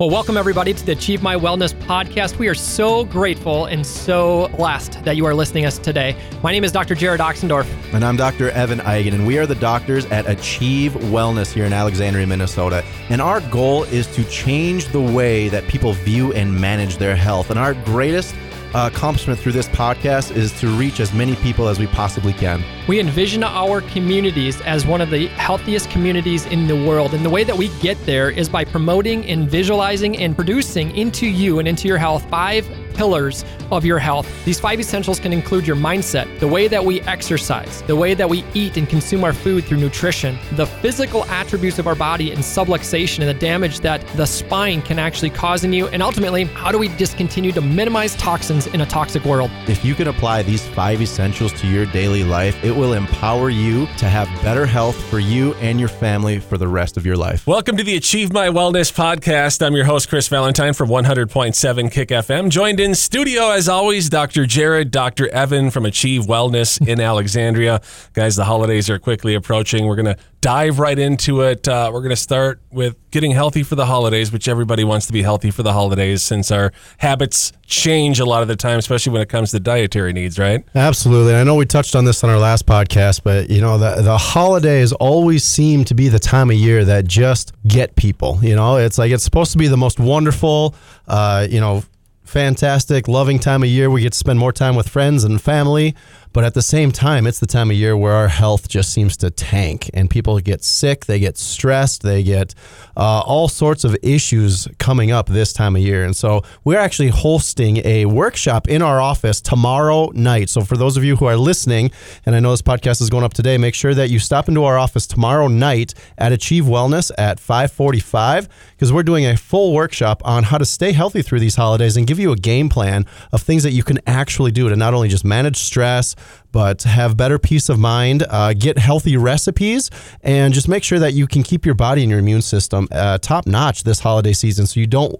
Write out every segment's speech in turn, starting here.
Well, welcome everybody to the Achieve My Wellness podcast. We are so grateful and so blessed that you are listening us today. My name is Dr. Jerod Oxendorf. And I'm Dr. Evan Eigen, and we are the doctors at Achieve Wellness here in Alexandria, Minnesota. And our goal is to change the way that people view and manage their health. And our greatest Uh, accomplishment through this podcast is to reach as many people as we possibly can. We envision our communities as one of the healthiest communities in the world. And the way that we get there is by promoting and visualizing and producing into you and into your health five pillars of your health. These five essentials can include your mindset, the way that we exercise, the way that we eat and consume our food through nutrition, the physical attributes of our body and subluxation and the damage that the spine can actually cause in you, and ultimately, how do we just continue to minimize toxins in a toxic world? If you can apply these five essentials to your daily life, it will empower you to have better health for you and your family for the rest of your life. Welcome to the Achieve My Wellness podcast. I'm your host, Chris Valentine from 100.7 Kick FM, joined in in studio, as always, Dr. Jerod, Dr. Evan from Achieve Wellness in Alexandria. Guys, the holidays are quickly approaching. We're going to dive right into it. Uh, we're going to start with getting healthy for the holidays, which everybody wants to be healthy for the holidays since our habits change a lot of the time, especially when it comes to dietary needs, right? Absolutely. I know we touched on this on our last podcast, but you know, the, the holidays always seem to be the time of year that just get people. You know, it's like it's supposed to be the most wonderful, uh, you know, fantastic, loving time of year. We get to spend more time with friends and family. But at the same time, it's the time of year where our health just seems to tank and people get sick, they get stressed, they get uh, all sorts of issues coming up this time of year. And so we're actually hosting a workshop in our office tomorrow night. So for those of you who are listening, and I know this podcast is going up today, make sure that you stop into our office tomorrow night at Achieve Wellness at 545 because we're doing a full workshop on how to stay healthy through these holidays and give you a game plan of things that you can actually do to not only just manage stress, but have better peace of mind, uh, get healthy recipes, and just make sure that you can keep your body and your immune system uh, top notch this holiday season so you don't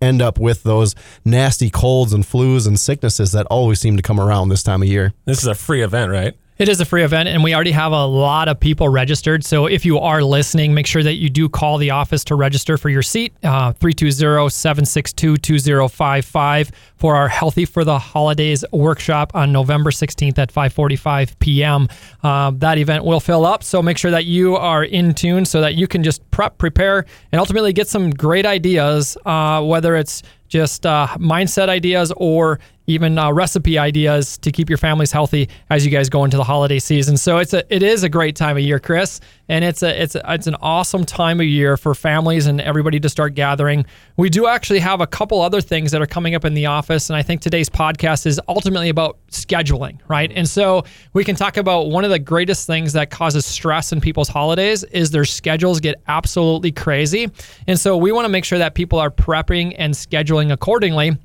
end up with those nasty colds and flus and sicknesses that always seem to come around this time of year. This is a free event, right? It is a free event, and we already have a lot of people registered. So if you are listening, make sure that you do call the office to register for your seat, uh, 320 762 2055 for our Healthy for the Holidays workshop on November 16th at 5:45 p.m. Uh, that event will fill up, so make sure that you are in tune so that you can just prep, prepare, and ultimately get some great ideas, uh, whether it's just uh, mindset ideas or even uh, recipe ideas to keep your families healthy as you guys go into the holiday season. So it's a it is a great time of year, Chris, and it's a it's a, it's an awesome time of year for families and everybody to start gathering. We do actually have a couple other things that are coming up in the office, and I think today's podcast is ultimately about scheduling, right? And so we can talk about one of the greatest things that causes stress in people's holidays is their schedules get absolutely crazy, and so we want to make sure that people are prepping and scheduling accordingly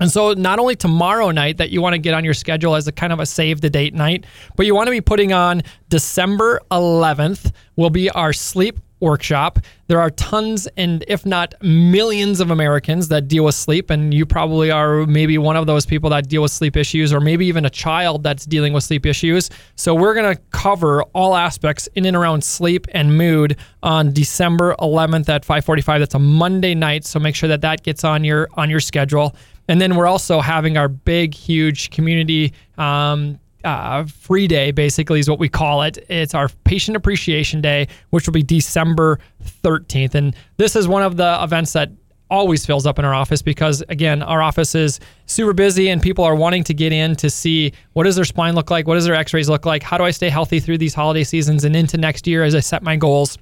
and so, not only tomorrow night that you want to get on your schedule as a kind of a save the date night, but you want to be putting on December 11th, will be our sleep workshop. There are tons and if not millions of Americans that deal with sleep, and you probably are maybe one of those people that deal with sleep issues, or maybe even a child that's dealing with sleep issues. So we're gonna cover all aspects in and around sleep and mood on December 11th at 5:45. That's a Monday night, so make sure that that gets on your on your schedule. And then we're also having our big, huge community um, uh, free day, basically, is what we call it. It's our patient appreciation day, which will be December 13th. And this is one of the events that always fills up in our office because again our office is super busy and people are wanting to get in to see what does their spine look like what does their x-rays look like how do i stay healthy through these holiday seasons and into next year as i set my goals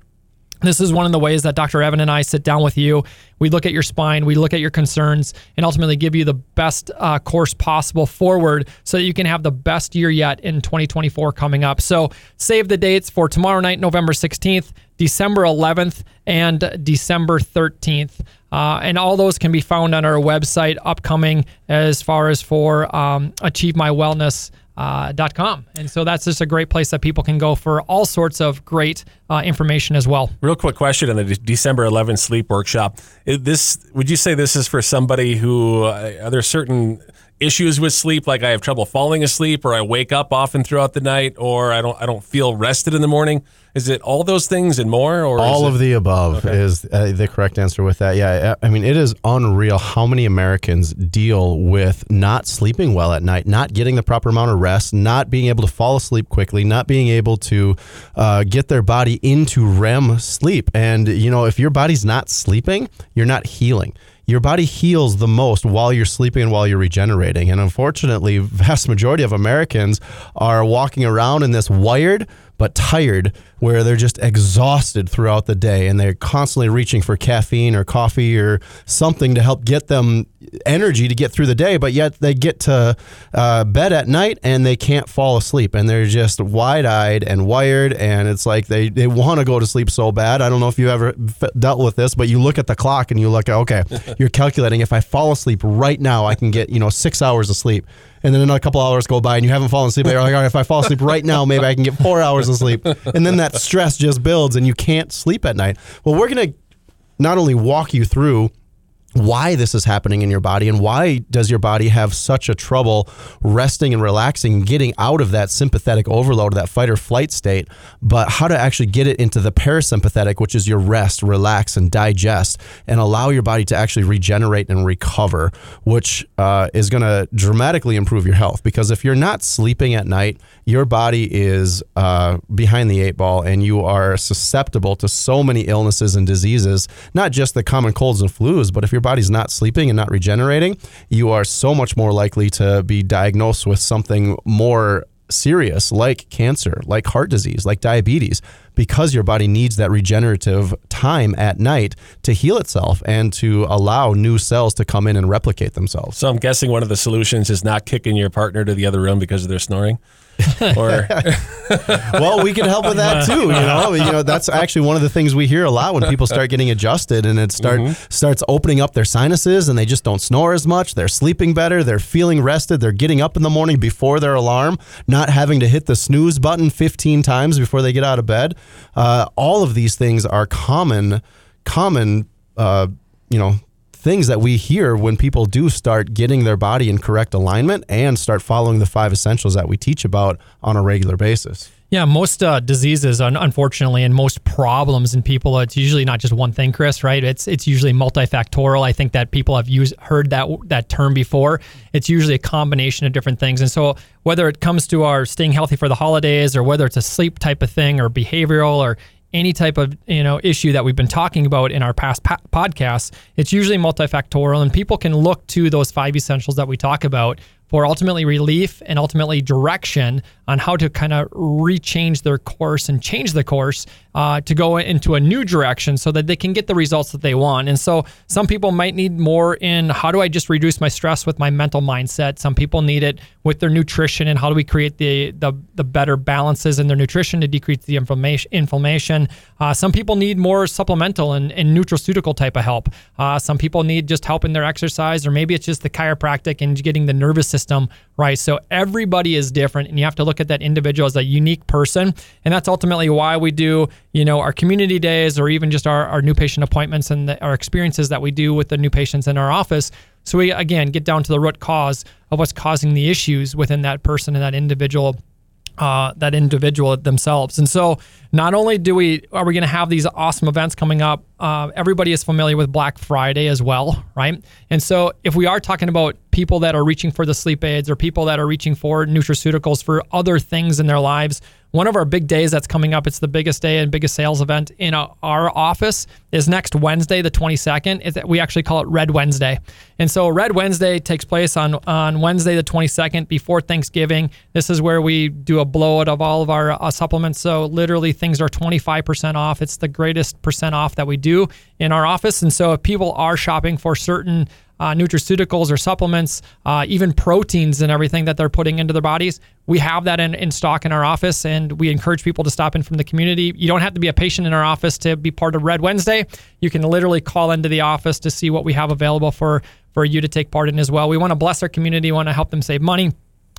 this is one of the ways that Dr. Evan and I sit down with you. We look at your spine, we look at your concerns, and ultimately give you the best uh, course possible forward so that you can have the best year yet in 2024 coming up. So save the dates for tomorrow night, November 16th, December 11th, and December 13th. Uh, and all those can be found on our website upcoming as far as for um, Achieve My Wellness uh, .com. And so that's just a great place that people can go for all sorts of great uh, information as well. Real quick question on the December 11th sleep workshop. This would you say this is for somebody who uh, are there certain issues with sleep, like I have trouble falling asleep, or I wake up often throughout the night, or I don't I don't feel rested in the morning. Is it all those things and more, or all of it, the above Okay. is uh, the correct answer with that. Yeah, I I mean it is unreal how many Americans deal with not sleeping well at night, not getting the proper amount of rest, not being able to fall asleep quickly, not being able to uh, get their body into REM sleep. And you know, if your body's not sleeping, you're not healing. Your body heals the most while you're sleeping and while you're regenerating. And unfortunately, vast majority of Americans are walking around in this wired but tired where they're just exhausted throughout the day and they're constantly reaching for caffeine or coffee or something to help get them energy to get through the day but yet they get to uh, bed at night and they can't fall asleep and they're just wide-eyed and wired and it's like they, they want to go to sleep so bad. I don't know if you ever dealt with this but you look at the clock and you look okay you're calculating if i fall asleep right now i can get you know six hours of sleep and then another couple hours go by and you haven't fallen asleep. You're like, all right, if I fall asleep right now, maybe I can get four hours of sleep. And then that stress just builds and you can't sleep at night. Well, we're going to not only walk you through why this is happening in your body and why does your body have such a trouble resting and relaxing getting out of that sympathetic overload that fight or flight state but how to actually get it into the parasympathetic which is your rest relax and digest and allow your body to actually regenerate and recover which uh, is going to dramatically improve your health. Because if you're not sleeping at night your body is uh, behind the eight ball and you are susceptible to so many illnesses and diseases not just the common colds and flus but if your body's not sleeping and not regenerating you are so much more likely to be diagnosed with something more serious like cancer like heart disease like diabetes because your body needs that regenerative time at night to heal itself and to allow new cells to come in and replicate themselves So I'm guessing one of the solutions is not kicking your partner to the other room because of their snoring. or well, we can help with that too. You know, you know that's actually one of the things we hear a lot when people start getting adjusted and it start starts opening up their sinuses and they just don't snore as much. They're sleeping better. They're feeling rested. They're getting up in the morning before their alarm, not having to hit the snooze button 15 times before they get out of bed. Uh, all of these things are common, common. Uh, you know things that we hear when people do start getting their body in correct alignment and start following the five essentials that we teach about on a regular basis. Yeah, most uh, diseases, unfortunately, and most problems in people, it's usually not just one thing, Chris. Right? It's it's usually multifactorial. I think that people have used heard that that term before. It's usually a combination of different things, and so whether it comes to our staying healthy for the holidays, or whether it's a sleep type of thing, or behavioral, or any type of you know issue that we've been talking about in our past po- podcasts, it's usually multifactorial, and people can look to those five essentials that we talk about for ultimately relief and ultimately direction on how to kind of rechange their course and change the course uh, to go into a new direction so that they can get the results that they want. And so some people might need more in how do I just reduce my stress with my mental mindset. Some people need it with their nutrition and how do we create the the, the better balances in their nutrition to decrease the inflammation. Uh, some people need more supplemental and, and nutraceutical type of help. Uh, some people need just help in their exercise, or maybe it's just the chiropractic and getting the nervous system right. So everybody is different, and you have to look at that individual as a unique person, and that's ultimately why we do, you know, our community days or even just our, our new patient appointments and the, our experiences that we do with the new patients in our office. So we again get down to the root cause of what's causing the issues within that person and that individual uh, that individual themselves. And so, not only do we are we going to have these awesome events coming up, uh, everybody is familiar with Black Friday as well, right? And so, if we are talking about people that are reaching for the sleep aids or people that are reaching for nutraceuticals for other things in their lives, one of our big days that's coming up, it's the biggest day and biggest sales event in our office, is next Wednesday, the 22nd. Is we actually call it Red Wednesday. And so Red Wednesday takes place on, on Wednesday, the 22nd, before Thanksgiving. This is where we do a blowout of all of our uh, supplements. So literally things are 25% off. It's the greatest percent off that we do in our office. And so if people are shopping for certain uh, nutraceuticals or supplements, uh, even proteins and everything that they're putting into their bodies. We have that in, in stock in our office, and we encourage people to stop in from the community. You don't have to be a patient in our office to be part of Red Wednesday. You can literally call into the office to see what we have available for for you to take part in as well. We want to bless our community. We want to help them save money.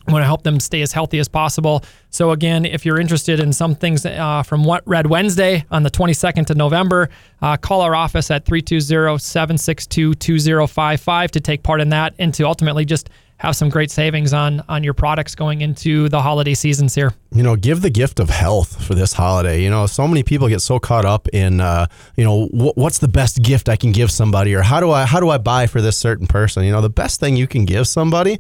We want to help them stay as healthy as possible. So again, if you're interested in some things uh, from what Red Wednesday on the 22nd of November, uh, call our office at 320-762-2055 to take part in that and to ultimately just have some great savings on on your products going into the holiday seasons here. you know, give the gift of health for this holiday. You know, so many people get so caught up in, uh, you know, wh- what's the best gift I can give somebody, or how do I how do I buy for this certain person? You know, the best thing you can give somebody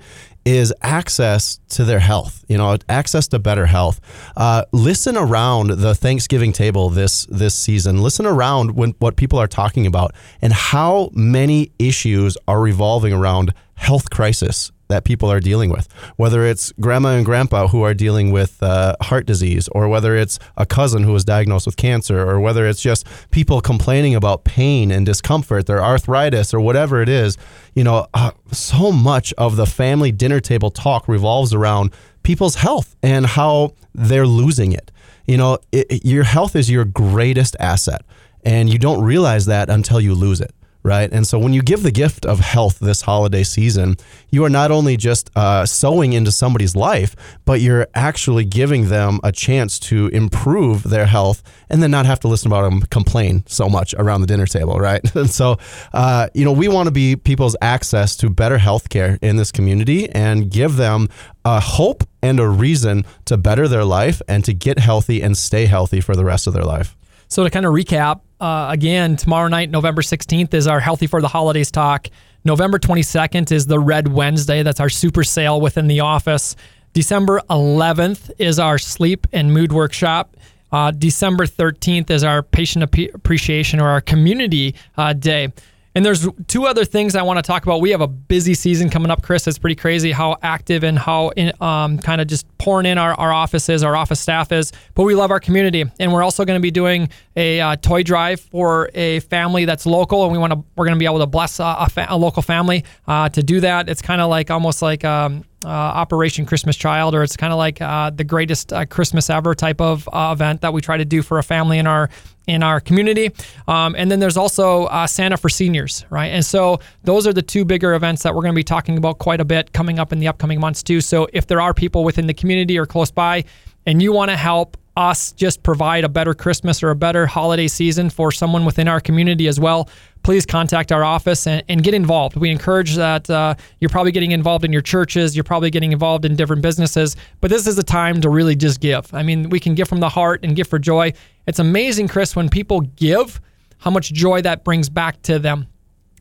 is access to their health. You know, access to better health. Uh, listen around the Thanksgiving table this this season. Listen around when what people are talking about and how many issues are revolving around health crisis that people are dealing with, whether it's grandma and grandpa who are dealing with uh, heart disease, or whether it's a cousin who was diagnosed with cancer, or whether it's just people complaining about pain and discomfort, their arthritis, or whatever it is. You know, uh, so much of the family dinner table talk revolves around people's health and how they're losing it. You know, it, your health is your greatest asset, and you don't realize that until you lose it right? And so when you give the gift of health this holiday season, you are not only just uh, sowing into somebody's life, but you're actually giving them a chance to improve their health and then not have to listen about them complain so much around the dinner table, right? And so, uh, you know, we want to be people's access to better health care in this community and give them a hope and a reason to better their life and to get healthy and stay healthy for the rest of their life. So to kind of recap, uh, again, tomorrow night, November 16th, is our Healthy for the Holidays talk. November 22nd is the Red Wednesday. That's our super sale within the office. December 11th is our sleep and mood workshop. Uh, December 13th is our patient Appe- appreciation or our community uh, day. And there's two other things I want to talk about. We have a busy season coming up, Chris. It's pretty crazy how active and how in, um, kind of just pouring in our, our offices, our office staff is. But we love our community, and we're also going to be doing a uh, toy drive for a family that's local, and we want to we're going to be able to bless a, a, fa- a local family uh, to do that. It's kind of like almost like. Um, uh, Operation Christmas Child, or it's kind of like uh, the greatest uh, Christmas ever type of uh, event that we try to do for a family in our in our community. Um, and then there's also uh, Santa for seniors, right? And so those are the two bigger events that we're going to be talking about quite a bit coming up in the upcoming months too. So if there are people within the community or close by, and you want to help us just provide a better Christmas or a better holiday season for someone within our community as well, please contact our office and, and get involved. We encourage that uh, you're probably getting involved in your churches, you're probably getting involved in different businesses, but this is a time to really just give. I mean, we can give from the heart and give for joy. It's amazing, Chris, when people give, how much joy that brings back to them.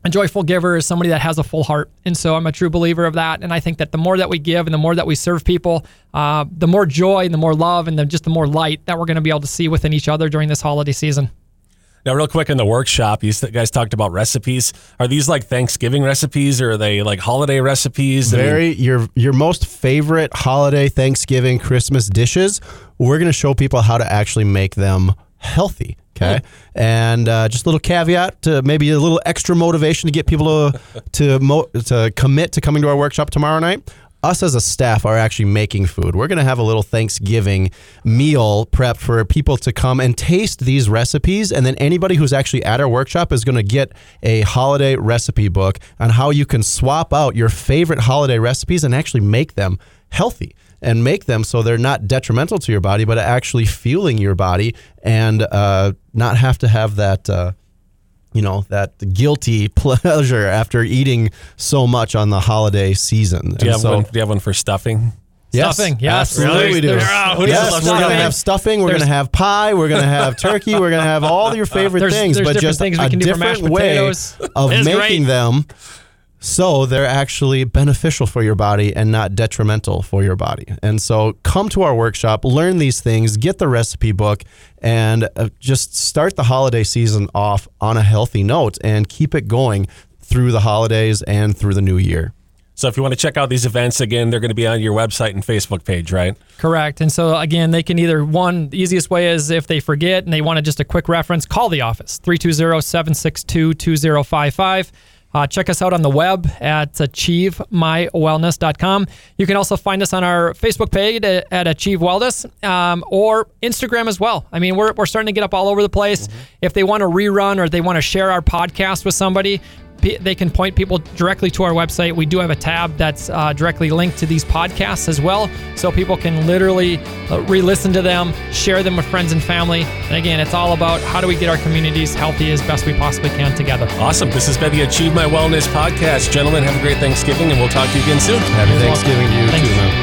A joyful giver is somebody that has a full heart. And so I'm a true believer of that. And I think that the more that we give and the more that we serve people, uh, the more joy and the more love and the, just the more light that we're going to be able to see within each other during this holiday season. Now, real quick in the workshop, you guys talked about recipes. Are these like Thanksgiving recipes or are they like holiday recipes? I mean, Very your your most favorite holiday, Thanksgiving, Christmas dishes. We're going to show people how to actually make them healthy. Okay, and uh, just a little caveat to maybe a little extra motivation to get people to to mo- to commit to coming to our workshop tomorrow night. Us as a staff are actually making food. We're going to have a little Thanksgiving meal prep for people to come and taste these recipes. And then anybody who's actually at our workshop is going to get a holiday recipe book on how you can swap out your favorite holiday recipes and actually make them healthy and make them so they're not detrimental to your body, but actually fueling your body and uh, not have to have that. Uh, you know that guilty pleasure after eating so much on the holiday season. do, you have so, one, do you have one for stuffing? yes, Stuffing, yes. absolutely Really? we do. Oh, who Yes, we're gonna have stuffing. We're There's- gonna have pie. We're gonna have turkey. We're gonna have all your favorite There's- things, there's but just things we a do different way of making great. them so they're actually beneficial for your body and not detrimental for your body. And so come to our workshop, learn these things, get the recipe book, and uh, just start the holiday season off on a healthy note and keep it going through the holidays and through the new year. So if you want to check out these events again, they're going to be on your website and Facebook page, right? Correct. And so again, they can either one the easiest way is if they forget and they want to just a quick reference, call the office 320-762-2055. Uh, check us out on the web at achievemywellness.com. You can also find us on our Facebook page at, at Achieve Wellness um, or Instagram as well. I mean, we're, we're starting to get up all over the place. If they want to rerun or they want to share our podcast with somebody, they can point people directly to our website. We do have a tab that's uh, directly linked to these podcasts as well, so people can literally uh, re-listen to them, share them with friends and family. And again, it's all about how do we get our communities healthy as best we possibly can together. Awesome. This has been the Achieve My Wellness podcast. Gentlemen, have a great Thanksgiving, and we'll talk to you again soon. Happy Thanksgiving to you Thanks. too, man.